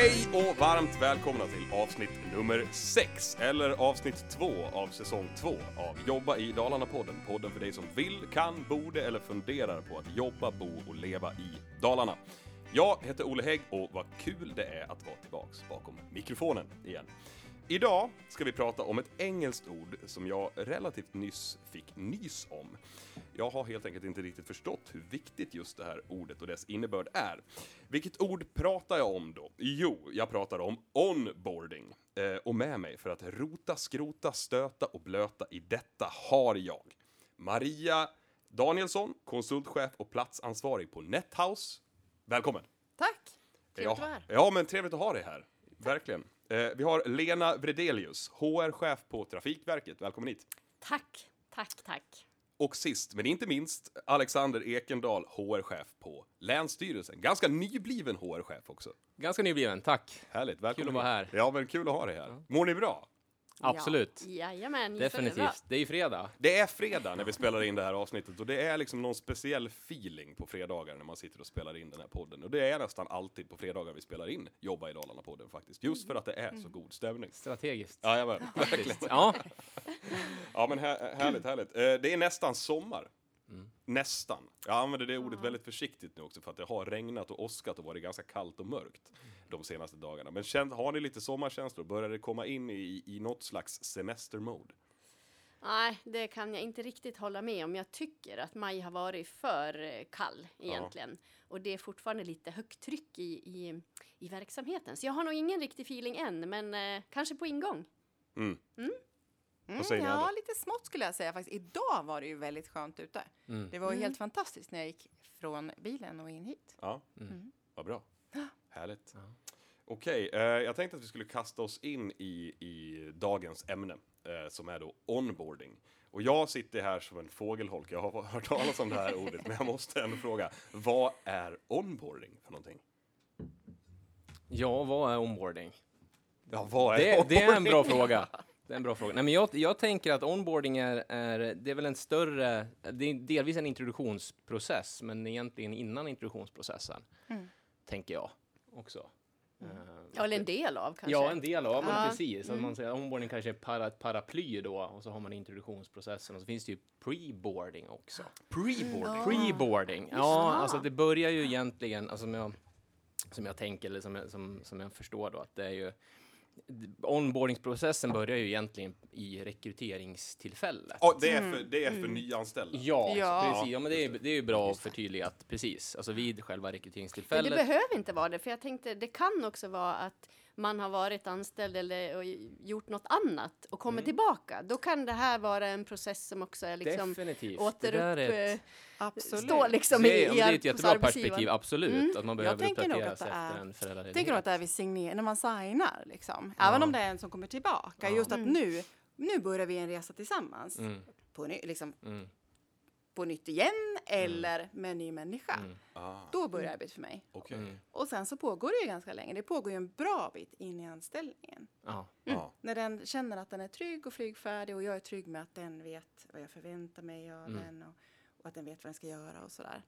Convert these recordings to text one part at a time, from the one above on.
Hej och varmt välkomna till avsnitt nummer 6, eller avsnitt 2 av säsong 2 av Jobba i Dalarna-podden. Podden för dig som vill, kan, borde eller funderar på att jobba, bo och leva i Dalarna. Jag heter Olle Hägg och vad kul det är att vara tillbaks bakom mikrofonen igen. Idag ska vi prata om ett engelskt ord som jag relativt nyss fick nys om. Jag har helt enkelt inte riktigt förstått hur viktigt just det här ordet och dess innebörd är. Vilket ord pratar jag om då? Jo, jag pratar om onboarding. Eh, och med mig för att rota, skrota, stöta och blöta i detta har jag Maria Danielsson, konsultchef och platsansvarig på NetHouse. Välkommen! Tack! Trevligt att vara här. Ja, men trevligt att ha dig här. Verkligen. Eh, vi har Lena Vredelius, HR-chef på Trafikverket. Välkommen hit. Tack, tack, tack. Och sist men inte minst Alexander Ekendal, HR-chef på Länsstyrelsen. Ganska nybliven HR-chef också. Ganska nybliven, tack. Härligt, välkommen Kul att vara här. Ja, men kul att ha dig här. Mår ni bra? Absolut. Ja, jajamän. Definitivt. Det är ju fredag. Det är fredag när vi spelar in det här avsnittet och det är liksom någon speciell feeling på fredagar när man sitter och spelar in den här podden. Och det är nästan alltid på fredagar vi spelar in Jobba i Dalarna-podden faktiskt. Just för att det är så god stämning. Strategiskt. Ja, jag verkligen. Ja, Ja, men här, härligt, härligt. Eh, Det är nästan sommar. Nästan. Jag använder det ordet väldigt försiktigt nu också för att det har regnat och åskat och varit ganska kallt och mörkt de senaste dagarna. Men känn, har ni lite sommarkänslor? Börjar det komma in i, i något slags semestermode? Nej, det kan jag inte riktigt hålla med om. Jag tycker att maj har varit för eh, kall egentligen. Och det är fortfarande lite högt tryck i, i, i verksamheten. Så jag har nog ingen riktig feeling än, men eh, kanske på ingång. Mm. Mm, Ni ja, lite smått skulle jag säga faktiskt. Idag var det ju väldigt skönt ute. Mm. Det var ju helt fantastiskt när jag gick från bilen och in hit. Ja, Mm. vad bra. Härligt. Ja. Okej, eh, jag tänkte att vi skulle kasta oss in i, i dagens ämne eh, som är då onboarding. Och jag sitter här som en fågelholk, jag har hört talas om det här ordet, men jag måste ändå fråga, vad är onboarding för någonting? ja vad är onboarding? Ja, vad är Det, det är en onboarding? bra fråga. Det är en bra fråga. Nej, men jag, jag tänker att onboarding är, är, det är väl en större, det är delvis en introduktionsprocess, men egentligen innan introduktionsprocessen, Mm. tänker jag också. Eh, Ja, eller en del av kanske. Ja, en del av, ja, men Ja. precis. Att man säger onboarding kanske är para, ett paraply då, och så har man introduktionsprocessen, och så finns det ju pre-boarding också. Preboarding? Pre-boarding, ja, alltså det börjar ju egentligen, alltså som jag, som jag tänker, eller som jag, som, som jag förstår då, att det är ju Onboardingsprocessen börjar ju egentligen i rekryteringstillfället. Ja, det är för, det är för nyanställda. Ja, Ja. precis. Ja, men det är, det är ju bra att förtydliga att precis, alltså vid själva Men det rekryteringstillfället. behöver inte vara det, för jag tänkte det kan också vara att man har varit anställd eller och gjort något annat och kommer tillbaka. Då kan det här vara en process som också är liksom Definitivt. återupp... Det där är ett- eh, Absolut. Stå liksom det, i, är, i det är ett jättebra perspektiv, absolut. Att man behöver tänker nog uppdatera att sig det är- efter en Jag föräldraledighet. tänker nog att det är vid signer, när man signar liksom. Även om det är en som kommer tillbaka. Just att nu, nu börjar vi en resa tillsammans. Mm, På, liksom, mm, på nytt igen eller med en ny människa. mm, Ah, Då börjar arbetet för mig. okej. mm. Och sen så pågår det ju ganska länge. Det pågår ju en bra bit in i anställningen. Ja. Ja. När den känner att den är trygg och flygfärdig och jag är trygg med att den vet vad jag förväntar mig av Mm. den och, och att den vet vad den ska göra och sådär.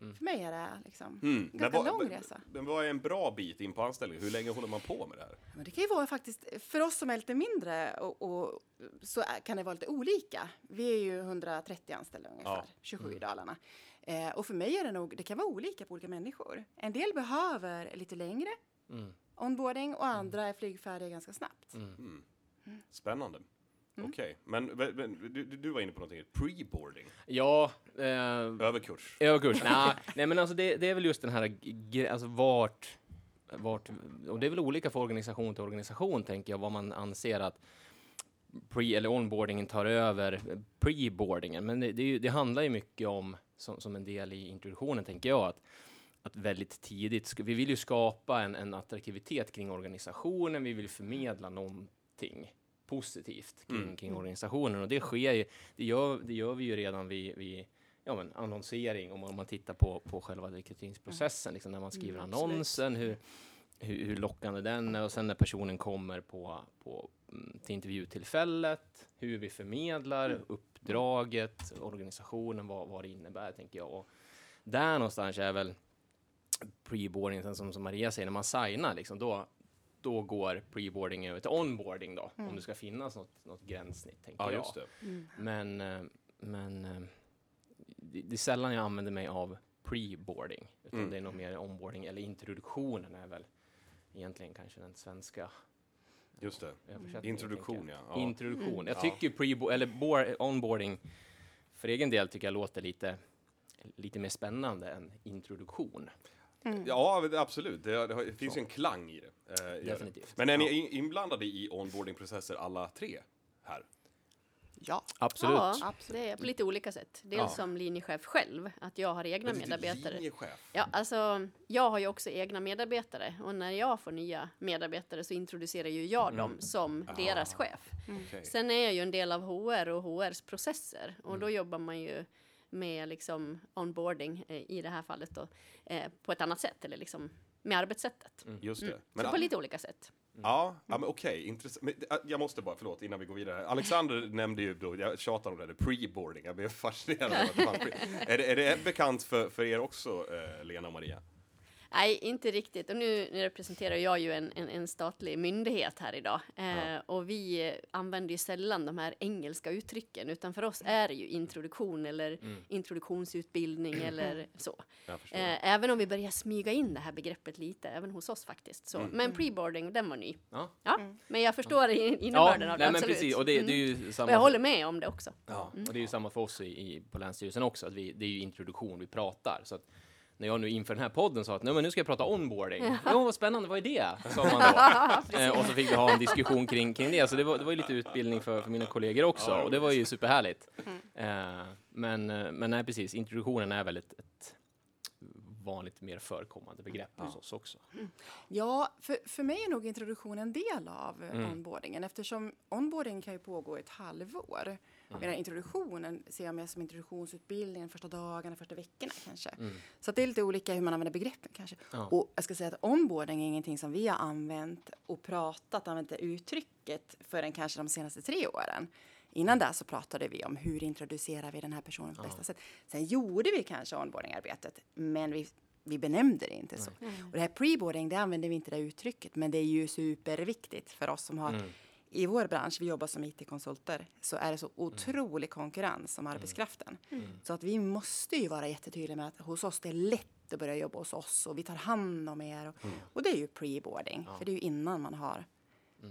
Mm. För mig är det liksom Mm. en ganska vad- lång resa. Men vad är en bra bit in på anställningen? Hur länge håller man på med det här? Men det kan ju vara faktiskt, för oss som är lite mindre och, och så kan det vara lite olika. Vi är ju 130 anställda ungefär, Ja. 27 i Dalarna. Eh, och för mig är det nog, det kan vara olika på olika människor. En del behöver lite längre Mm. onboarding och andra är flygfärdiga ganska snabbt. Mm. Spännande. Mm. Okej, men, men men du, du var inne på någonting, preboarding, Ja, eh, överkurs. överkurs. nej, nej, men alltså det, det är väl just den här, alltså vart, vart, och det är väl olika för organisation till organisation, tänker jag, vad man anser att pre eller onboardingen tar över preboardingen. Men det, det, det handlar ju mycket om, som, som en del i introduktionen, tänker jag, att att väldigt tidigt, vi vill ju skapa en, en attraktivitet kring organisationen, vi vill förmedla någonting positivt kring, Mm. kring organisationen och det sker ju, det gör, det gör vi ju redan vid, vid ja, men annonsering, om man, om man tittar på, på själva rekryteringsprocessen, liksom när man skriver Mm, annonsen, hur, hur, hur lockande den är och sen när personen kommer på, på, mm, till intervjutillfället, hur vi förmedlar Mm. uppdraget, organisationen, vad, vad det innebär, tänker jag. Och där någonstans är väl preboarding, som, som Maria säger, när man signar, liksom, då, då går preboarding över till onboarding då, om det ska finnas något, något gränssnitt, tänker Ja, jag. just det. Men, eh, men eh, det, det är sällan jag använder mig av preboarding, utan Mm. det är nog mer onboarding, eller introduktionen är väl egentligen kanske den svenska Just det. Introduktion, jag. ja. ja. Introduktion. Jag Ja. tycker pre eller board, onboarding, för egen del tycker jag låter lite, lite mer spännande än introduktion. Ja, det- absolut. Det, det, finns ju en klang i det. eh. Definitivt. Men är ni in- inblandade i onboardingprocesser alla tre här? Ja. Absolut. Ja, Absolut. det är på lite olika sätt. Dels Ja. som linjechef själv, att jag har egna medarbetare. Linjechef. Ja, alltså jag har ju också egna medarbetare och när jag får nya medarbetare så introducerar ju jag dem som deras chef. Okej. Sen är jag ju en del av HR och HRs processer och då jobbar man ju med liksom onboarding eh, i det här fallet då eh, på ett annat sätt eller liksom med arbetssättet. Just det. Mm. Men, så på lite olika sätt. Ja, ja men okej, intressant. Jag måste bara, förlåt, innan vi går vidare. Alexander nämnde ju då, jag tjatar om det, det pre-boarding. Jag blev fascinerad av att det fanns pre- är, det, är det bekant för, för er också, eh, Lena och Maria? Nej, inte riktigt. Och nu representerar jag ju en, en, en statlig myndighet här idag. Eh, Och vi använder ju sällan de här engelska uttrycken, utan för oss är det ju introduktion eller introduktionsutbildning eller så. Eh, även om vi börjar smyga in det här begreppet lite, även hos oss faktiskt. Så. Men preboarding, den var ny. Ja. Ja, men jag förstår in- Ja, innebörden av det, nej, men absolut. precis. Och det, det är Mm. ju Och samma. jag håller med om det också. Ja, och det är ju samma för oss i, i, på Länsstyrelsen också, att vi, det är ju introduktion, vi pratar. Så att när jag nu inför den här podden sa att Nej, men nu ska jag prata onboarding, ja vad spännande, vad är det? Sa man då. eh, och så fick vi ha en diskussion kring, kring det, så det var, det var ju lite utbildning för, för mina kollegor också, Ja, och det var ju superhärligt. Eh, men, eh, men nej, precis, introduktionen är väl ett, ett vanligt mer förekommande begrepp hos oss också. Ja, för, för mig är nog introduktion en del av Mm. onboardingen eftersom onboarding kan ju pågå ett halvår. Medan introduktionen ser jag mer som introduktionsutbildningen första dagarna, första veckorna kanske. Så att det är lite olika hur man använder begreppen kanske. Mm. Ja. Och jag ska säga att onboarding är ingenting som vi har använt och pratat, använt det uttrycket förrän kanske de senaste tre åren. Innan det så pratade vi om hur introducerar vi den här personen på bästa sätt. Sen gjorde vi kanske onboardingarbetet, men vi, vi benämnde det inte så. Och det här preboarding, det använder vi inte det uttrycket, men det är ju superviktigt för oss som har Mm. I vår bransch, vi jobbar som IT-konsulter, så är det så otrolig konkurrens om arbetskraften. Så att vi måste ju vara jättetydliga med att hos oss det är lätt att börja jobba hos oss och vi tar hand om er. Och, och det är ju preboarding, för det är ju innan man har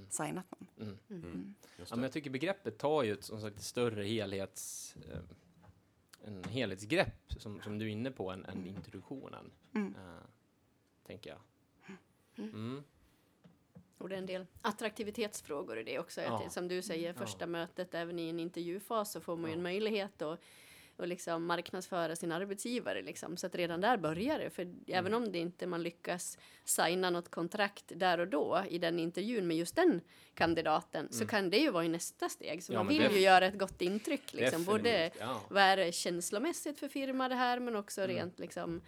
signat någon. Just Ja, men jag tycker begreppet tar ju ett, som sagt, ett större helhets, eh, en helhetsgrepp som, som du är inne på, än, än introduktionen. Mm. Eh, tänker jag. Mm. Och det är en del attraktivitetsfrågor i det också. Ja. Att, som du säger, första mötet, även i en intervjufas så får man ju en möjlighet att och liksom marknadsföra sin arbetsgivare. Liksom. Så att redan där börjar det. För Mm. även om det inte man lyckas signa något kontrakt där och då i den intervjun med just den kandidaten så kan det ju vara i nästa steg. Så Mm. Ja, man vill ju göra ett gott intryck. Liksom. Både ja. vad är det känslomässigt för firma det här men också Mm. rent liksom,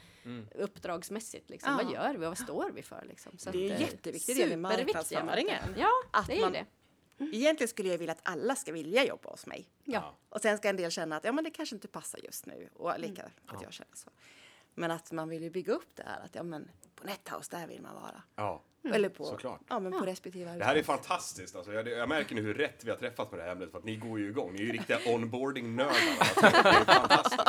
uppdragsmässigt. Liksom. Ja. Vad gör vi? Vad står vi för? Liksom? Så Det är att, eh, jätteviktig del i superviktiga marknadsföringen. Ja, Att det är ju man- det. Egentligen skulle jag vilja att alla ska vilja jobba hos mig. Ja. Och sen ska en del känna att ja, men det kanske inte passar just nu. Och lika att jag känner så. Men att man vill ju bygga upp det här att ja, men på Nethouse, där vill man vara. Ja. Eller på, Såklart. ja, men på respektive Det här är arbetsplats. fantastiskt. Alltså, jag, jag märker nu hur rätt vi har träffat med det här ämnet för att ni går ju igång. Ni är ju riktiga onboarding-nördar. Alltså, det är fantastiskt.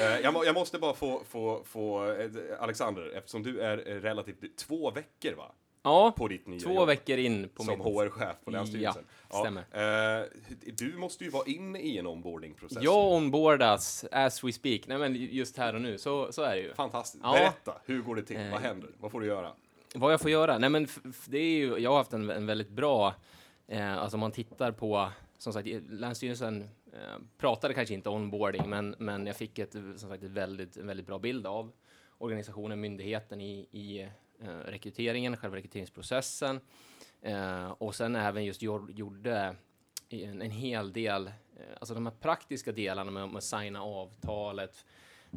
Eh, jag, jag måste bara få, få, få eh, Alexander, eftersom du är eh, relativt två veckor va? Ja, På ditt nya två jobb. veckor in på som mitt... HR-chef på Länsstyrelsen. Ja, stämmer. Eh, du måste ju vara inne i en onboarding-process. Jag onboardas as we speak. Nej, men just här och nu, så, så är det ju. Fantastiskt. Berätta, hur går det till? Eh, Vad händer? Vad får du göra? Vad jag får göra? Nej, men det är ju, jag har haft en, en väldigt bra, eh, alltså om man tittar på, som sagt, Länsstyrelsen eh, pratade kanske inte onboarding, men, men jag fick ett, som sagt, ett väldigt, en väldigt bra bild av organisationen, myndigheten i, i eh, rekryteringen, själva rekryteringsprocessen. Eh, och sen även just gjord, gjorde en, en hel del, eh, alltså de här praktiska delarna med, med att signa avtalet,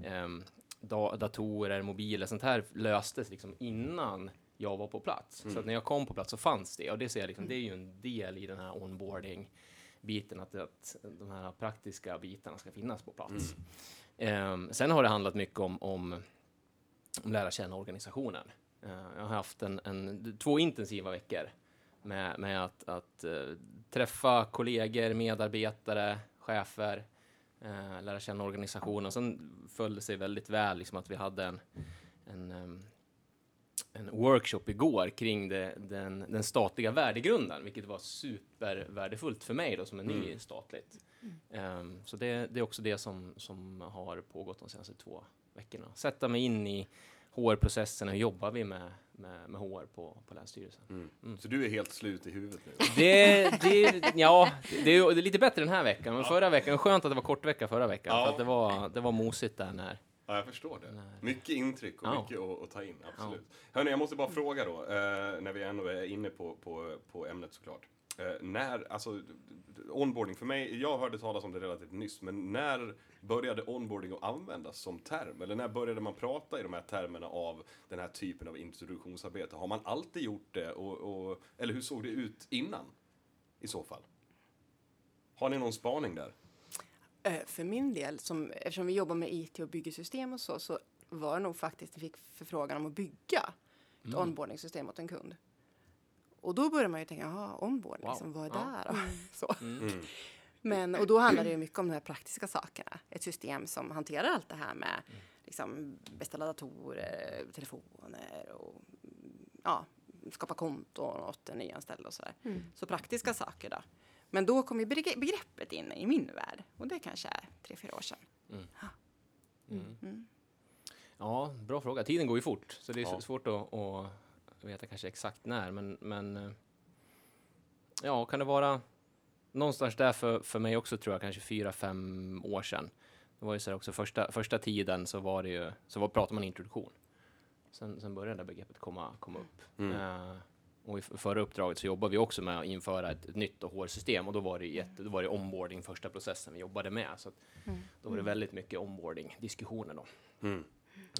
ehm, da, datorer, mobiler, sånt här löstes liksom innan jag var på plats. Så att när jag kom på plats så fanns det och det ser jag liksom, det är ju en del i den här onboarding biten att, att de här praktiska bitarna ska finnas på plats. Ehm, sen har det handlat mycket om, om, om lära känna organisationen. Eh, jag har haft en, en, två intensiva veckor med, med att, att eh, träffa kollegor, medarbetare, chefer, eh, lära känna organisationen. Sen föll det sig väldigt väl liksom, att vi hade en, en, en workshop igår kring det, den, den statliga värdegrunden, vilket var supervärdefullt för mig då, som är ny Mm. statligt. Em, så det, det är också det som, som har pågått de senaste två veckorna. Sätta mig in i HR-processen, hur jobbar vi med, med, med HR på, på Länsstyrelsen? Mm. Så du är helt slut i huvudet nu? Det, det, ja, det är, det är lite bättre den här veckan, men förra veckan, skönt att det var kort vecka förra veckan, Ja. för det var, det var mosigt där när, Ja, jag förstår det. Nej. Mycket intryck och Ja. mycket att, att ta in, absolut. Hörni, jag måste bara fråga då, eh, när vi ändå är inne på, på, på ämnet såklart. Eh, när, alltså, onboarding för mig, jag hörde talas om det relativt nyss, men när började onboarding att användas som term? Eller när började man prata i de här termerna av den här typen av introduktionsarbete? Har man alltid gjort det? Och, och, eller hur såg det ut innan? I så fall. Har ni någon spaning där? Eh, För min del, som, eftersom vi jobbar med IT och bygger system och så, så var det nog faktiskt vi fick förfrågan om att bygga ett onboardingsystem åt en kund. Och då börjar man ju tänka, jaha, onboarding, Wow. liksom, vad är Ja. det då? Så. Mm. Men, och då handlar det ju mycket om de här praktiska sakerna. Ett system som hanterar allt det här med liksom, beställa datorer, telefoner och ja, skapa konton åt en nyanställd och sådär. Så praktiska saker då. Men då kom ju begre- begreppet in i min värld och det kanske är tre, fyra år sedan. Ja, bra fråga. Tiden går ju fort, så det är Ja. svårt att, att veta kanske exakt när. Men, men eh, ja, kan det vara någonstans där för, för mig också tror jag, kanske fyra, fem år sedan. Det var ju så här också första, första tiden så var det ju, så var, pratade man introduktion. Sen, sen började det begreppet komma, komma upp. Mm. Eh, och i förra uppdraget så jobbade vi också med att införa ett, ett nytt HR-system och då var det jätte, då var det onboarding första processen vi jobbade med. Så att då var det väldigt mycket onboarding-diskussioner då. Mm.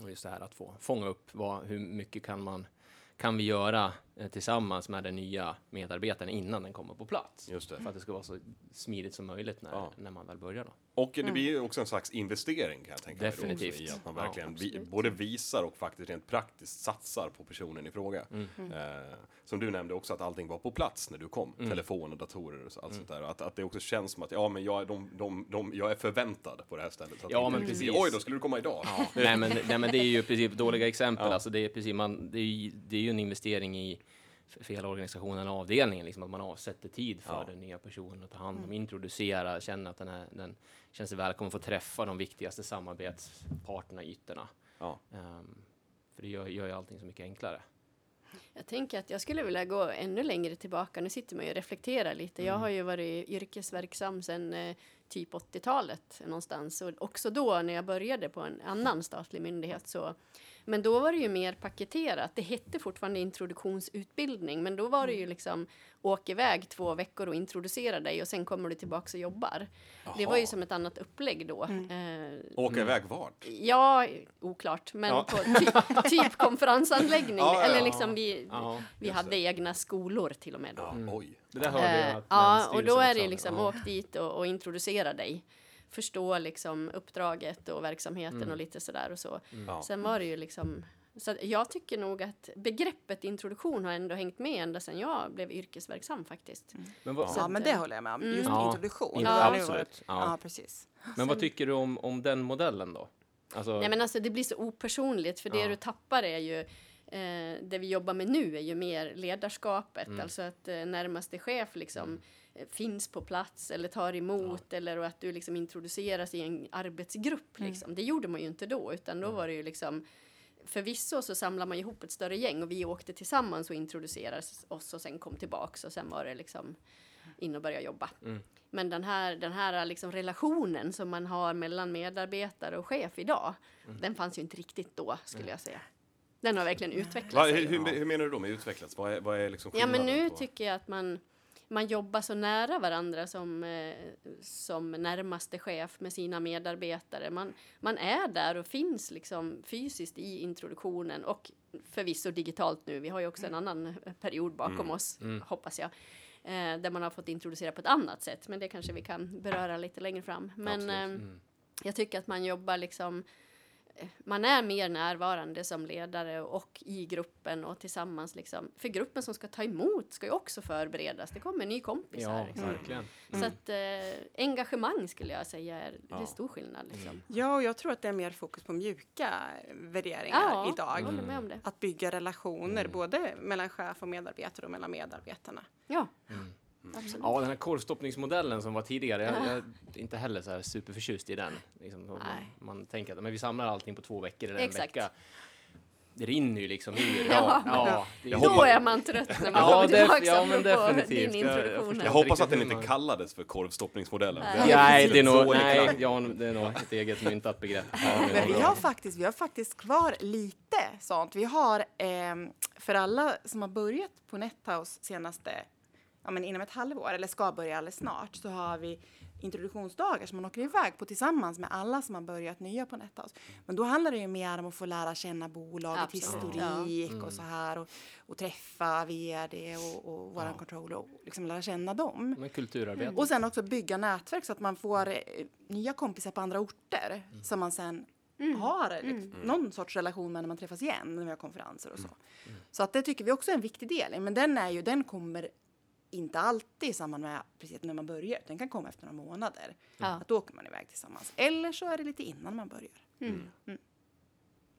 Och just det här att få fånga upp vad, hur mycket kan man kan vi göra tillsammans med den nya medarbetaren innan den kommer på plats. Just det. För att det ska vara så smidigt som möjligt när, Ja. när man väl börjar. Då. Och det blir ju också en slags investering kan jag tänka mig. då också, Definitivt. I att man Ja, verkligen vi, absolut. både visar och faktiskt rent praktiskt satsar på personen i fråga. Mm. Eh, som du nämnde också att allting var på plats när du kom. Mm. Telefon och datorer och allt sånt där. Att, att det också känns som att ja, men jag, är- de, de, de, jag är förväntad på det här stället. Så att Ja, men precis. blir, Oj, då skulle du komma idag. Ja, nej, men, nej, men det är ju i princip dåliga exempel. Ja. Alltså, det, är precis, man, det, är, ju- det är ju en investering i för hela organisationen och avdelningen, liksom, att man avsätter tid för Ja. den nya personen att ta hand om, introducera, känna att den, är, den känner sig välkommen, få träffa de viktigaste samarbetspartnerna i ytorna. Ja. Ehm, för det gör, gör ju allting så mycket enklare. Jag tänker att jag skulle vilja gå ännu längre tillbaka. Nu sitter man ju och reflekterar lite. Jag har ju varit yrkesverksam sedan eh, typ 80-talet någonstans. Och också då när jag började på en annan statlig myndighet så men då var det ju mer paketerat. Det hette fortfarande introduktionsutbildning, men då var det ju liksom åk iväg två veckor och introducera dig och sen kommer du tillbaks och jobbar. Det var ju som ett annat upplägg då. Eh, Åka iväg vart? Ja, oklart, men Ja. på ty, typ konferensanläggning. Ja, ja, eller liksom vi, Ja, vi hade det. egna skolor till och med då. Ja, oj. Det där hörde jag Eh, att ja, och då är det liksom åk dit och, och introducera dig. Förstå liksom uppdraget och verksamheten och lite sådär och så. Ja. Sen var det ju liksom så jag tycker nog att begreppet introduktion har ändå hängt med ända sedan jag blev yrkesverksam faktiskt. Men vad, Ja, att, men det eh, håller jag med om. mm. Just Ja. introduktion. nu absolut. Ja. Ja, precis. Men vad tycker du om, om den modellen då? Alltså, Nej men alltså det blir så opersonligt för det Ja. du tappar är ju eh, det vi jobbar med nu är ju mer ledarskapet, Mm. alltså att eh, närmaste chef liksom eh, finns på plats eller tar emot eller och att du liksom introduceras i en arbetsgrupp liksom. Det gjorde man ju inte då utan Mm. då var det ju liksom Förvisso så samlar man ihop ett större gäng och vi åkte tillsammans och introducerades oss och sen kom tillbaks och sen var det liksom in och börja jobba. Mm. Men den här, den här liksom relationen som man har mellan medarbetare och chef idag, Mm. den fanns ju inte riktigt då skulle jag säga. Den har verkligen utvecklats. Va, hur, hur, menar du då med utvecklats? Vad är, vad är liksom Ja, men nu på- tycker jag att man, man jobbar så nära varandra som, eh, som närmaste chef med sina medarbetare. Man, man är där och finns liksom fysiskt i introduktionen och förvisso digitalt nu. Vi har ju också en annan eh, period bakom Mm. oss, hoppas jag. Eh, där man har fått introducera på ett annat sätt, men det kanske vi kan beröra lite längre fram. Men eh, Mm. jag tycker att man jobbar liksom man är mer närvarande som ledare och i gruppen och tillsammans liksom. För gruppen som ska ta emot ska ju också förberedas. Det kommer en ny kompis Ja, här. Liksom. verkligen. Så att eh, engagemang skulle jag säga är, det Ja. är stor skillnad. Liksom. Ja, och jag tror att det är mer fokus på mjuka värderingar Ja, idag. håller med om det. Att bygga relationer både mellan chef och medarbetare och mellan medarbetarna. Ja, Mm. Absolut. Ja, den här korvstoppningsmodellen som var tidigare, jag, jag är inte heller så här superförtjust i den. Liksom, man, man tänker att men vi samlar allting på två veckor eller en Exakt. vecka. Det rinner ju liksom ur. Ja. ja, Jag hoppas- Då är man trött när man Ja, kommer tillbaka ja, men definitivt. din Jag- jag introduktion. här. Jag hoppas att den inte kallades för korvstoppningsmodellen. Nej. Det Nej, det är nog, nej, ja, det är nog ett eget myntat begrepp. Ja, Men vi har faktiskt, vi har faktiskt kvar lite sånt. Vi har ehm, för alla som har börjat på Nethouse senaste, ja men inom ett halvår eller ska börja alldeles snart så har vi introduktionsdagar som man åker iväg på tillsammans med alla som har börjat nya på Nethouse. Men då handlar det ju mer om att få lära känna bolaget, Absolut. historik Ja. och så här och, och träffa vd och, och våran controller och liksom lära känna dem. Men kulturarbete. Och sen också bygga nätverk så att man får eh, nya kompisar på andra orter som man sen har liksom, någon sorts relation med när man träffas igen när vi har konferenser och så. Så att det tycker vi också är en viktig del. Men den är ju, den kommer inte alltid i samband med precis när man börjar. Den kan komma efter några månader. Ja. Att då åker man iväg tillsammans. Eller så är det lite innan man börjar. Mm.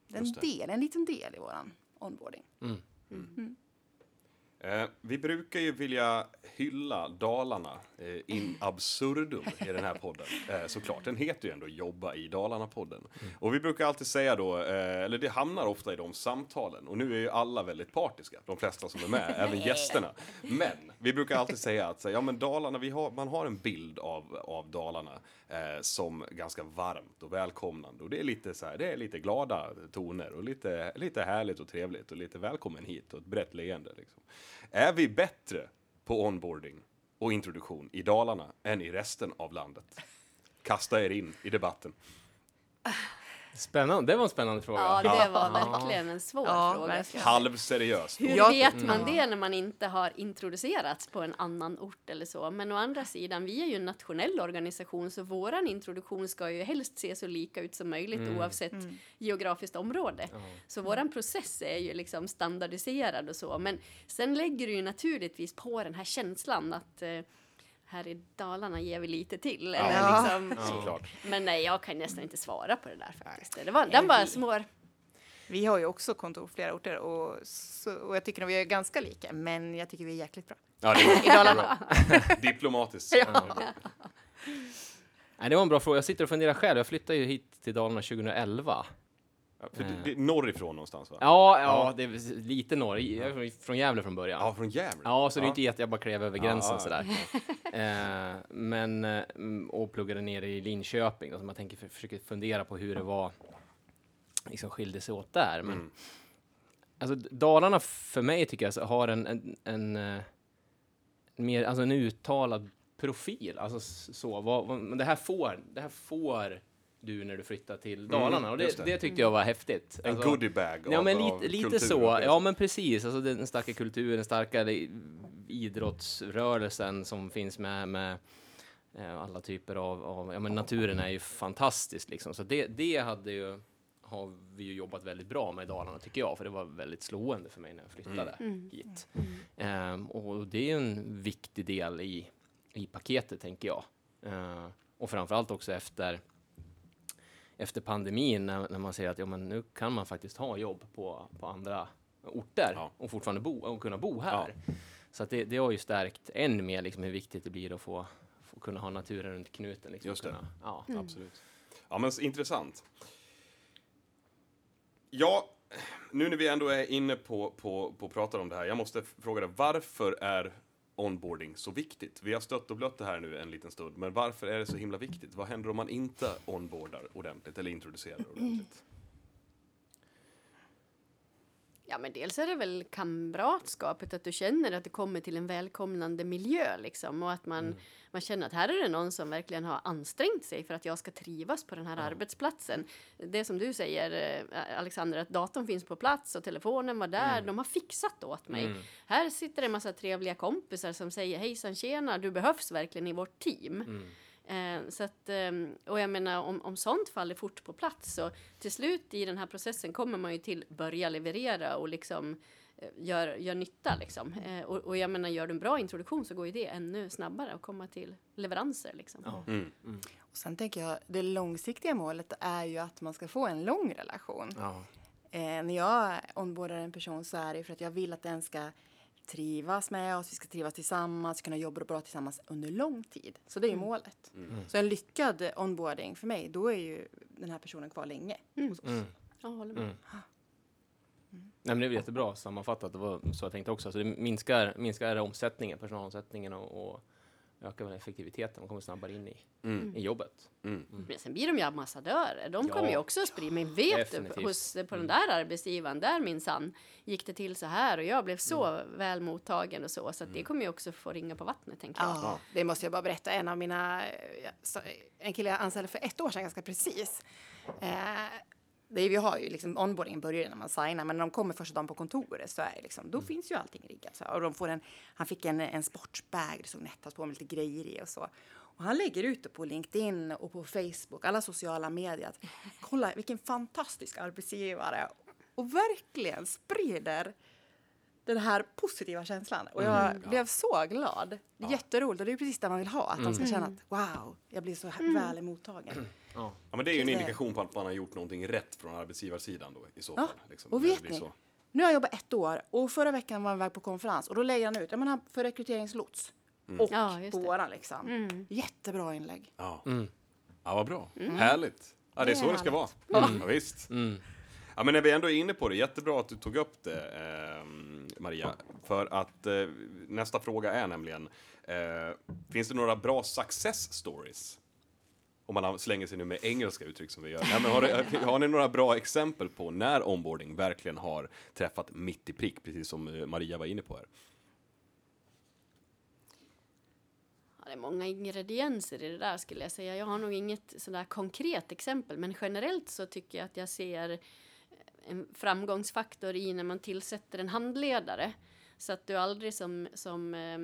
Det är en del, en liten del i våran onboarding. Eh, vi brukar ju vilja hylla Dalarna eh, in absurdum i den här podden. Eh, såklart, den heter ju ändå Jobba i Dalarna-podden. Och vi brukar alltid säga då, eh, eller det hamnar ofta i de samtalen, och nu är ju alla väldigt partiska, de flesta som är med, även gästerna. Men vi brukar alltid säga att ja, men Dalarna, vi har, man har en bild av, av Dalarna eh, som ganska varmt och välkomnande. Och det är lite så här, det är lite glada toner och lite, lite härligt och trevligt och lite välkommen hit och ett brett leende. Liksom. Är vi bättre på onboarding och introduktion i Dalarna än i resten av landet? Kasta er in i debatten. Spännande, det var en spännande fråga. Ja, det var verkligen en svår Ja, fråga. Halvseriöst. Hur Jag- vet man det när man inte har introducerats på en annan ort eller så? Men å andra sidan, vi är ju en nationell organisation så våran introduktion ska ju helst se så lika ut som möjligt oavsett geografiskt område. Så våran process är ju liksom standardiserad och så. Men sen lägger du ju naturligtvis på den här känslan att eh, här i Dalarna ger vi lite till. Eller Ja. liksom, Såklart. Men nej, jag kan nästan inte svara på det där faktiskt. Det var, den var svår. Vi har ju också kontor på flera orter och, så, och jag tycker att vi är ganska lika, men jag tycker vi är jäkligt bra. Ja, det är I Dalarna. diplomatiskt. Nej, det var en bra fråga. Jag sitter och funderar själv. Jag flyttade ju hit till Dalarna 2011. Ja, för det, det är norrifrån någonstans va? Ja, ja, det är lite norr. Jag är från Gävle från början. Ja, från Gävle. Ja, så det är inte jätte, jag bara klev över gränsen Ja, ja. sådär. eh, men, eh, mm, och pluggade ner i Linköping så man tänker, för, försöker fundera på hur det var, liksom skilde sig åt där. Men, Mm. alltså Dalarna för mig tycker jag så har en, en, en, eh, mer, alltså en uttalad profil. Alltså s- så, vad, vad, men det här får, det här får du när du flyttar till Dalarna. och Mm, just det, det. det tyckte jag var häftigt. En Alltså- goodiebag Ja, men av lite, lite så. och Ja, men precis. Alltså den starka kulturen, den starka li- idrottsrörelsen som finns med, med eh, alla typer av, av ja, men naturen är ju fantastisk liksom. Så det, det hade ju, har vi ju jobbat väldigt bra med i Dalarna tycker jag, för det var väldigt slående för mig när jag flyttade Mm. hit. Ehm, och det är en viktig del i, i paketet, tänker jag. Ehm, och framförallt också efter efter pandemin när, när man ser att ja, men nu kan man faktiskt ha jobb på, på andra orter Ja. och fortfarande bo och kunna bo här. Så att det, det har ju stärkt än mer liksom hur viktigt det blir att få, få kunna ha naturen runt knuten. Liksom, Just det. Kunna, ja. Absolut. Ja, men intressant. Ja, nu när vi ändå är inne på, på, på pratar om det här. Jag måste fråga dig, varför är onboarding så viktigt? Vi har stött och blött det här nu en liten stund, men varför är det så himla viktigt? Vad händer om man inte onboardar ordentligt eller introducerar ordentligt? Ja, men dels är det väl kamratskapet, att du känner att du kommer till en välkomnande miljö liksom och att man, man känner att här är det någon som verkligen har ansträngt sig för att jag ska trivas på den här arbetsplatsen. Det som du säger, eh, Alexander, att datorn finns på plats och telefonen var där, de har fixat åt mig. Här sitter en massa trevliga kompisar som säger hejsan tjena, du behövs verkligen i vårt team. Eh, så att, ehm, och jag menar om, om sånt faller fort på plats så till slut i den här processen kommer man ju till börja leverera och liksom eh, gör, gör nytta liksom. Eh, och, och jag menar gör du en bra introduktion så går ju det ännu snabbare att komma till leveranser liksom. Ja. Mm. Och sen tänker jag, det långsiktiga målet är ju att man ska få en lång relation. Ja. Eh, när jag onboardar en person så är det för att jag vill att den ska trivas med oss, vi ska trivas tillsammans, kunna jobba bra tillsammans under lång tid. Så det är ju målet. Så en lyckad onboarding för mig, då är ju den här personen kvar länge. hos oss. Mm. Jag håller med. Mm. Nej, men det är jättebra sammanfattat. Det var så jag tänkte också. Så det minskar, minskar omsättningen, personalomsättningen och, och ökar väl effektiviteten. Man kommer snabbare in i, Mm. i jobbet. Mm. Men sen blir de ju ambassadörer. De Ja. kommer ju också att sprida. Men vet Definitivt. du, hos, på den där arbetsgivaren, där minsann gick det till så här och jag blev så väl mottagen och så. Så att det kommer ju också få ringa på vattnet, tänker jag. Ja, det måste jag bara berätta. En av mina, eh, en kille jag anställde för ett år sedan ganska precis. Eh, det är, vi har ju liksom onboardingen börjar när man signar, men när de kommer första dagen på kontoret så är liksom, då finns ju allting riggat. Så, och de får en, han fick en, en sportsbag, det stod Nettas på med lite grejer i och så. Och han lägger ut det på LinkedIn och på Facebook, alla sociala medier. Att, Kolla vilken fantastisk arbetsgivare! Och verkligen sprider den här positiva känslan. Och jag blev så glad. Det är Jätteroligt och det är precis det man vill ha. Att de ska känna att wow, jag blir så väl mottagen. Ja. Ja, men det är ju en indikation på att man har gjort någonting rätt från arbetsgivarsidan då i så Ja, fall. Liksom. och vet ni? så. Nu har jag jobbat ett år och förra veckan var jag iväg på konferens och då lägger han ut, ja men han för rekryteringslots. Och Ja, våran liksom. Mm. Jättebra inlägg. Ja. Mm. ja, vad bra. Härligt. Ja, det är så är det ska vara. härligt. Ja, visst. Mm. Ja, men när vi ändå är inne på det, jättebra att du tog upp det, ehm, Maria. För att eh, nästa fråga är nämligen, eh, finns det några bra success stories? Om man slänger sig nu med engelska uttryck som vi gör. Nej, men har, har ni några bra exempel på när onboarding verkligen har träffat mitt i prick, precis som eh, Maria var inne på här? Ja, det är många ingredienser i det där skulle jag säga. Jag har nog inget sådär konkret exempel, men generellt så tycker jag att jag ser eh, en framgångsfaktor i när man tillsätter en handledare. Så att du aldrig som, som eh,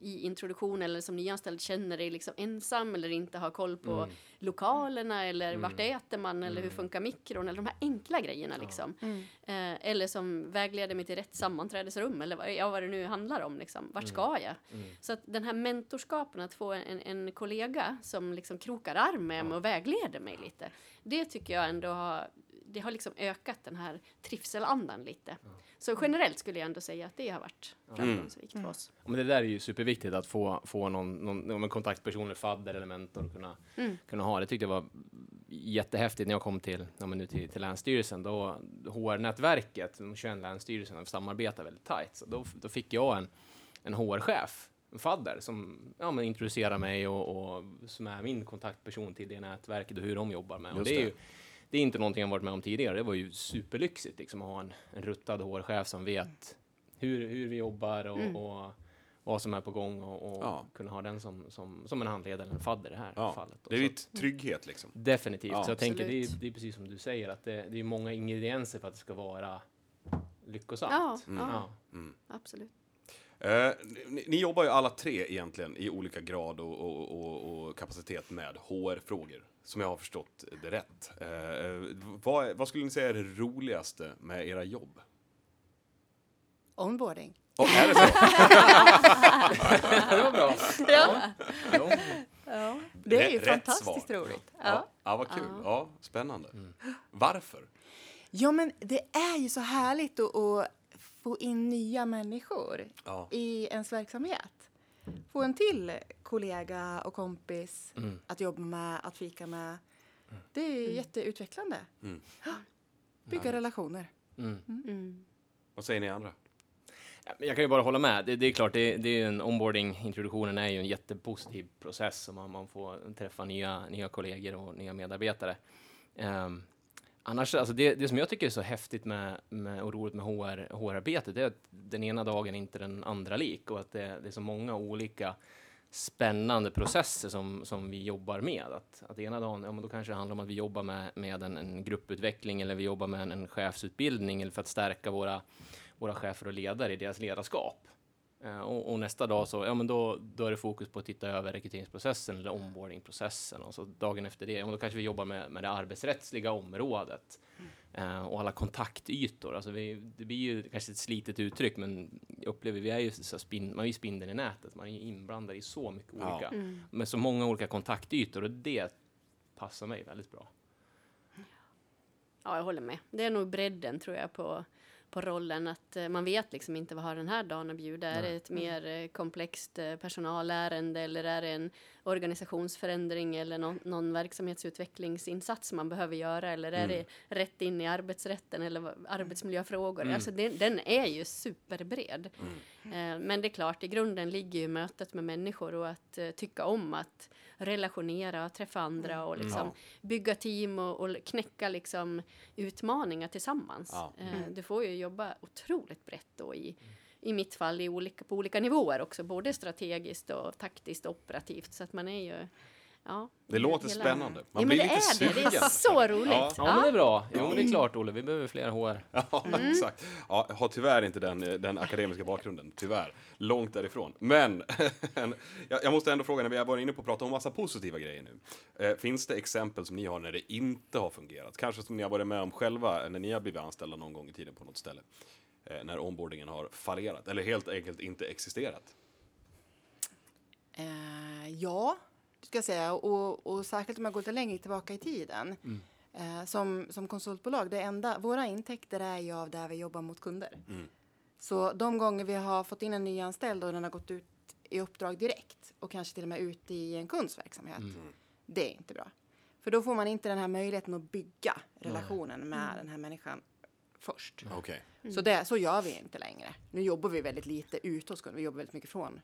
i introduktion eller som nyanställd känner dig liksom ensam eller inte har koll på lokalerna eller vart äter man eller hur funkar mikron eller de här enkla grejerna liksom. Eh, eller som vägleder mig till rätt sammanträdesrum eller vad, ja, vad det nu handlar om. Liksom. Vart ska jag? Så att den här mentorskapen, att få en, en kollega som liksom krokar arm med mig och vägleder mig lite. Det tycker jag ändå har, det har liksom ökat den här trivselandan lite. Så generellt skulle jag ändå säga att det har varit framgångsrikt för oss. Men det där är ju superviktigt att få, få någon, någon, kontaktperson, eller fadder eller mentor att kunna, kunna ha. Det tyckte jag var jättehäftigt när jag kom till, ja, men nu till, till Länsstyrelsen. Då HR-nätverket, de 21 länsstyrelserna, samarbetar väldigt tajt. Så då, då fick jag en, en HR-chef, en fadder, som ja, men introducerar mig och, och som är min kontaktperson till det nätverket och hur de jobbar med. Och det är det. ju det är inte någonting jag varit med om tidigare. Det var ju superlyxigt liksom, att ha en, en ruttad HR-chef som vet hur, hur vi jobbar och, och vad som är på gång och, och Ja. kunna ha den som, som, som en handledare eller en fadder i det här Ja, fallet. det är ditt trygghet liksom. Definitivt. Ja. så jag tänker, det är, Absolut. det är precis som du säger, att det, det är många ingredienser för att det ska vara lyckosamt. Ja, Mm. ja, Ja. absolut. Eh, ni, ni jobbar ju alla tre egentligen i olika grad och, och, och, och kapacitet med HR-frågor, som jag har förstått det rätt. Eh, vad, vad skulle ni säga är det roligaste med era jobb? Onboarding. Och är det så? det var bra. Ja. Ja. Det är ju Rätt fantastiskt svar. roligt. Ja, ja vad kul. Ja, spännande. Varför? Ja, men det är ju så härligt att, att få in nya människor Ja. i ens verksamhet. Få en till kollega och kompis att jobba med, att fika med. Det är jätteutvecklande. Mm. Bygga relationer. Mm. Vad säger ni andra? Ja, Jag kan ju bara hålla med. Det, det är klart, det, det är en onboarding, introduktionen är ju en jättepositiv process och man, man får träffa nya, nya kollegor och nya medarbetare. Ehm, annars, alltså det, det som jag tycker är så häftigt med, med och roligt med HR, HR-arbetet är att den ena dagen är inte den andra lik och att det, det är så många olika spännande processer som, som vi jobbar med. Att, att ena dagen, ja, men då kanske det handlar om att vi jobbar med, med en, en grupputveckling eller vi jobbar med en, en chefsutbildning eller för att stärka våra, våra chefer och ledare i deras ledarskap. Eh, och, och nästa dag så, ja men då, då är det fokus på att titta över rekryteringsprocessen eller onboardingprocessen. Och så dagen efter det, ja, då kanske vi jobbar med, med det arbetsrättsliga området. Eh, och alla kontaktytor. Alltså vi, det blir ju kanske ett slitet uttryck, men jag upplever vi är ju så spin, man är ju spindeln i nätet. Man är ju inblandad i så mycket Ja. olika, Mm. med så många olika kontaktytor och det passar mig väldigt bra. Ja, jag håller med. Det är nog bredden tror jag på, på rollen. Att eh, man vet liksom inte vad har den här dagen att bjuda. Är det ett mer eh, komplext eh, personalärende eller är det en organisationsförändring eller någon, någon verksamhetsutvecklingsinsats man behöver göra eller är det rätt in i arbetsrätten eller vad- arbetsmiljöfrågor? Alltså den, den är ju superbred. Eh, men det är klart, i grunden ligger ju mötet med människor och att tycka om att relationera, träffa andra och liksom Ja. bygga team och, och knäcka liksom utmaningar tillsammans. Ja. Eh, du får ju jobba otroligt brett då i, i mitt fall i olika, på olika nivåer också, både strategiskt och taktiskt och operativt. Så att man är ju, ja. Det låter hela- spännande. Man ja, men blir det lite är det. Det är sugen. så roligt. Ja. Ja, men det är bra. Jo, det är klart, Olle. Vi behöver fler HR. Ja, exakt. Ja, jag har tyvärr inte den, den akademiska bakgrunden, tyvärr. Långt därifrån. Men en- jag, måste ändå fråga, när vi har varit inne på att prata om massa positiva grejer nu. Eh, finns det exempel som ni har när det inte har fungerat? Kanske som ni har varit med om själva när ni har blivit anställda någon gång i tiden på något ställe? Eh, när onboardingen har fallerat, eller helt enkelt inte existerat? Eh, ja, ska jag säga. Och, och särskilt om jag går lite längre tillbaka i tiden. Eh, som, som konsultbolag, det enda, våra intäkter är ju av där vi jobbar mot kunder. Så de gånger vi har fått in en nyanställd och den har gått ut i uppdrag direkt och kanske till och med ut i en kunds verksamhet. Det är inte bra. För då får man inte den här möjligheten att bygga relationen med den här människan först. Okej. Så, det, så gör vi inte längre. Nu jobbar vi väldigt lite ute hos kunder. Vi jobbar väldigt mycket från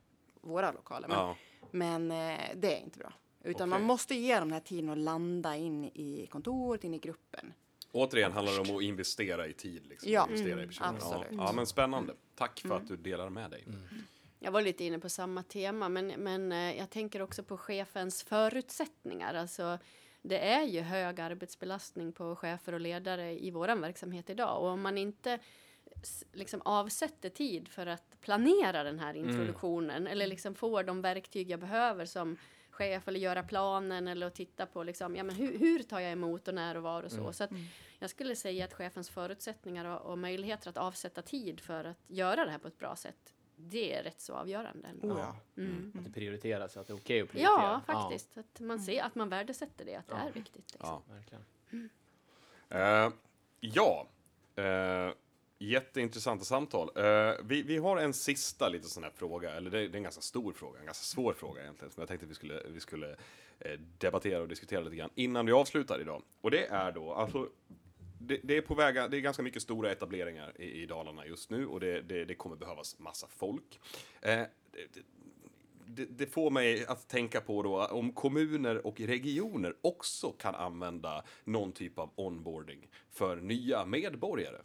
våra lokaler. Men, Ja. men eh, det är inte bra. Utan man Okej. måste ge dem den här tiden att landa in i kontoret, in i gruppen. Återigen handlar det om att investera i tid. Liksom. Ja, investera i mm, personer. absolut. Ja, ja, men spännande. Tack för att du delar med dig. Jag var lite inne på samma tema, men, men eh, jag tänker också på chefens förutsättningar. Alltså, det är ju hög arbetsbelastning på chefer och ledare i vår verksamhet idag. Och om man inte liksom avsätter tid för att planera den här introduktionen eller liksom får de verktyg jag behöver som chef eller göra planen eller att titta på liksom, ja, men hur, hur tar jag emot och när och var och så. så att jag skulle säga att chefens förutsättningar och, och möjligheter att avsätta tid för att göra det här på ett bra sätt, det är rätt så avgörande. ändå. Ja. Mm. Att det prioriteras, att det är okej att prioritera. Ja, faktiskt. Att man ser att man värdesätter det, att det är viktigt. Liksom. Ja. Ja, verkligen. Eh, ja, uh, jätteintressanta samtal. Uh, vi, vi har en sista lite sån här fråga, eller det, det är en ganska stor fråga, en ganska svår fråga egentligen, som jag tänkte att vi skulle, vi skulle eh, debattera och diskutera lite grann innan vi avslutar idag. Och det är då, alltså, det, det är på väg, det är ganska mycket stora etableringar i, i Dalarna just nu och det, det, det kommer behövas massa folk. Eh, det, det, det, det får mig att tänka på då om kommuner och regioner också kan använda någon typ av onboarding för nya medborgare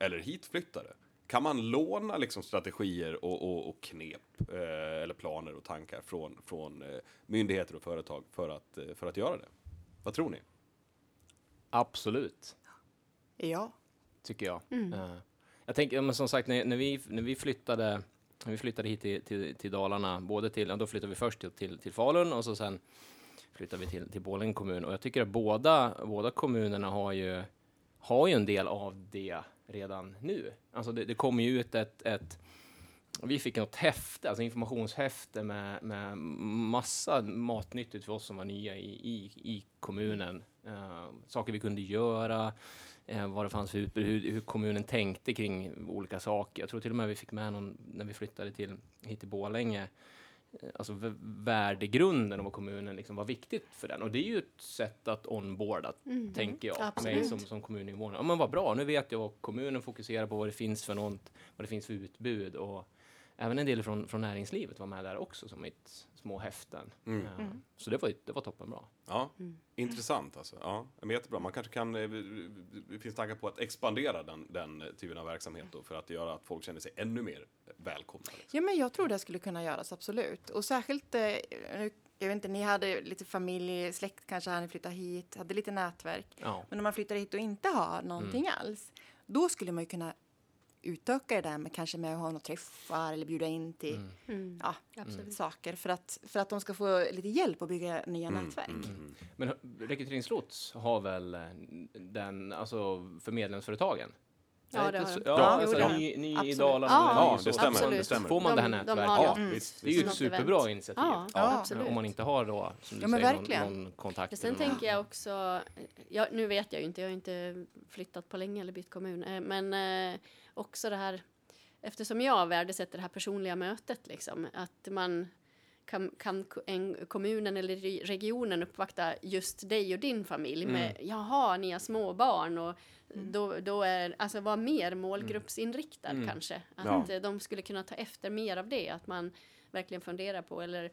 eller hitflyttare. Kan man låna liksom strategier och, och, och knep eh, eller planer och tankar från, från eh, myndigheter och företag för att, eh, för att göra det? Vad tror ni? Absolut, Ja. tycker jag. Eh, jag tänker, men som sagt, när, när, vi, när vi flyttade när vi flyttade hit till, till, till Dalarna, både till, ja, då flyttade vi först till, till, till Falun och så sen flyttade vi till, till Borlänge kommun. Och jag tycker att båda, båda kommunerna har ju, har ju en del av det redan nu. Alltså det, det kommer ju ut ett, ett vi fick något häfte, alltså informationshäfte med, med massa matnyttigt för oss som var nya i, i, i kommunen. Uh, saker vi kunde göra, uh, vad det fanns för utbud, hur, hur kommunen tänkte kring olika saker. Jag tror till och med vi fick med någon när vi flyttade till, hit till Borlänge eh, Alltså värdegrunden och vad kommunen liksom var viktigt för den. Och det är ju ett sätt att onboarda, tänker jag, mig Absolut. som, som kommuninvånare. Ja men vad bra, nu vet jag vad kommunen fokuserar på, vad det finns för något, vad det finns för utbud och även en del från, från näringslivet var med där också som ett små häften. Mm. Eh, Så det var, det var toppenbra. Ja, intressant alltså. Ja, men jättebra. Man kanske kan, eh, det finns tankar på att expandera den, den typen av verksamhet då, för att göra att folk känner sig ännu mer välkomna. Liksom. ja, men jag tror det skulle kunna göras, absolut. Och särskilt, eh, nu- jag vet inte, ni hade lite familj, släkt kanske här ni flyttade hit, hade lite nätverk. Ja. Men om man flyttar hit och inte har någonting alls, då skulle man ju kunna utöka det där med kanske med att ha några träffar eller bjuda in till Mm. ja, Absolut. saker för att, för att de ska få lite hjälp att bygga nya Mm, nätverk. Men rekryteringslots har väl eh, den, alltså för medlemsföretagen? Ja, det har de. Ja, Ja, alltså de. ny, ny i. Dalarna. Ja, ja, det stämmer, Absolut. det stämmer. Får man De- det här de nätverket? har Ja, det. visst, Det är ju ett superbra event. initiativ. Ja, Ja. Om man inte har då, som du Ja, men säger, någon, någon kontakt. Sen eller någon- tänker jag också, ja, nu vet jag ju inte, jag har inte flyttat på länge eller bytt kommun, eh, men eh, också det här, eftersom jag värdesätter det här personliga mötet, liksom, att man kan, kan en, kommunen eller re- regionen uppvakta just dig och din familj med, jaha, ni har små barn och då, då är, alltså vara mer målgruppsinriktad Mm. kanske. Att Ja. de skulle kunna ta efter mer av det, att man verkligen funderar på, eller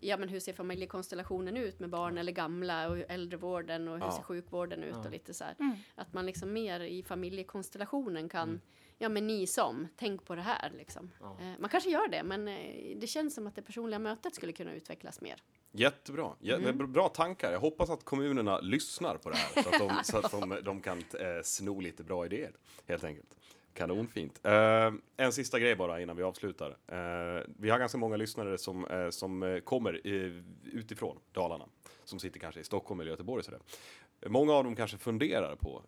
ja men hur ser familjekonstellationen ut med barn eller gamla och äldrevården och hur Ja. ser sjukvården ut Ja. och lite så här. Mm. Att man liksom mer i familjekonstellationen kan, ja men ni som, tänk på det här liksom. Ja. Eh, man kanske gör det men eh, det känns som att det personliga mötet skulle kunna utvecklas mer. Jättebra. Jä- Mm. Bra tankar. Jag hoppas att kommunerna lyssnar på det här så att de, så att de, de kan eh, sno lite bra idéer, helt enkelt. Kanonfint. Eh, en sista grej bara innan vi avslutar. Eh, vi har ganska många lyssnare som, eh, som kommer utifrån Dalarna, som sitter kanske i Stockholm eller Göteborg. Sådär. Många av dem kanske funderar på,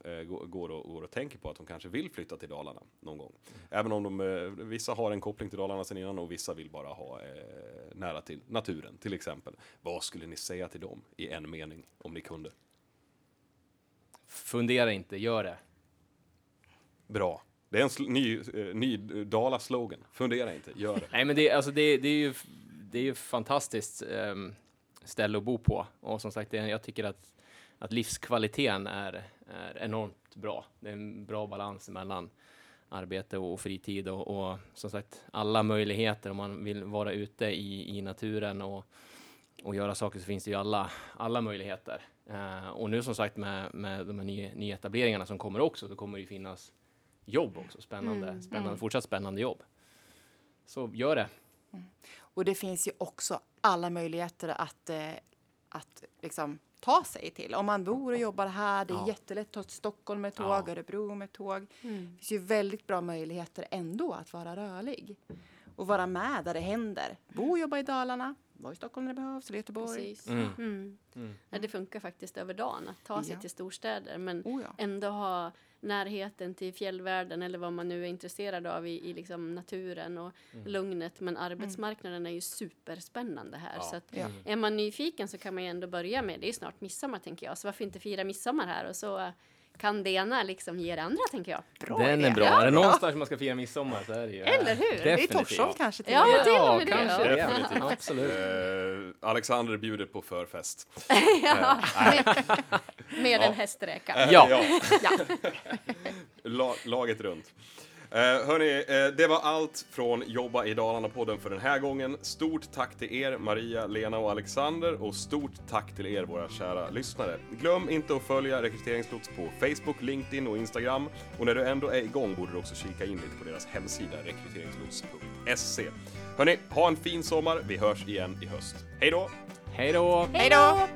går, och, går och tänker på att de kanske vill flytta till Dalarna någon gång. Även om de, vissa har en koppling till Dalarna sen innan och vissa vill bara ha nära till naturen till exempel. Vad skulle ni säga till dem i en mening om ni kunde? Fundera inte, gör det. Bra. Det är en sl- ny, eh, ny Dala-slogan. Fundera inte, gör det. Nej, men det, alltså det, det är ju det är ju fantastiskt um, ställe att bo på och som sagt, det, jag tycker att, att livskvaliteten är, är enormt bra. Det är en bra balans mellan arbete och fritid och, och som sagt alla möjligheter om man vill vara ute i, i naturen och, och göra saker så finns det ju alla, alla möjligheter. Eh, och nu som sagt med, med de här ny, nyetableringarna som kommer också så kommer det ju finnas jobb också, spännande, Mm. spännande, fortsatt spännande jobb. Så gör det. Och det finns ju också alla möjligheter att, eh, att liksom ta sig till. Om man bor och jobbar här, det är Ja. jättelätt att ta till Stockholm med tåg, Ja. Örebro med tåg. Mm. Det finns ju väldigt bra möjligheter ändå att vara rörlig. Och vara med där det händer. Bo och jobba i Dalarna, vara i Stockholm när det behövs, eller Göteborg. Precis. Mm. Mm. Mm. Ja, det funkar faktiskt över dagen att ta sig Ja. till storstäder men Oh ja. ändå ha närheten till fjällvärlden eller vad man nu är intresserad av i, i liksom naturen och lugnet. Men arbetsmarknaden är ju superspännande här. Ja. Så att Ja. är man nyfiken så kan man ju ändå börja med, det är snart midsommar tänker jag, så varför inte fira midsommar här och så kan det ena liksom ge det andra tänker jag. Bra Den idé. är bra. Är det någonstans man ska fira midsommar så är det ju Eller hur? Det är Definitivt. Torsholm kanske till Ja, och med. till och med det, kanske ja. det. Definitivt. Absolut. Eh, Alexander bjuder på förfest. ja, med, en hästräka. Ja. La, laget runt. Eh, hörni, eh, det var allt från Jobba i Dalarna-podden för den här gången. Stort tack till er, Maria, Lena och Alexander och stort tack till er, våra kära lyssnare. Glöm inte att följa Rekryteringslots på Facebook, LinkedIn och Instagram. Och när du ändå är igång borde du också kika in lite på deras hemsida, rekryteringslots.se. Hörni, ha en fin sommar. Vi hörs igen i höst. Hej då! Hej då! Hej då!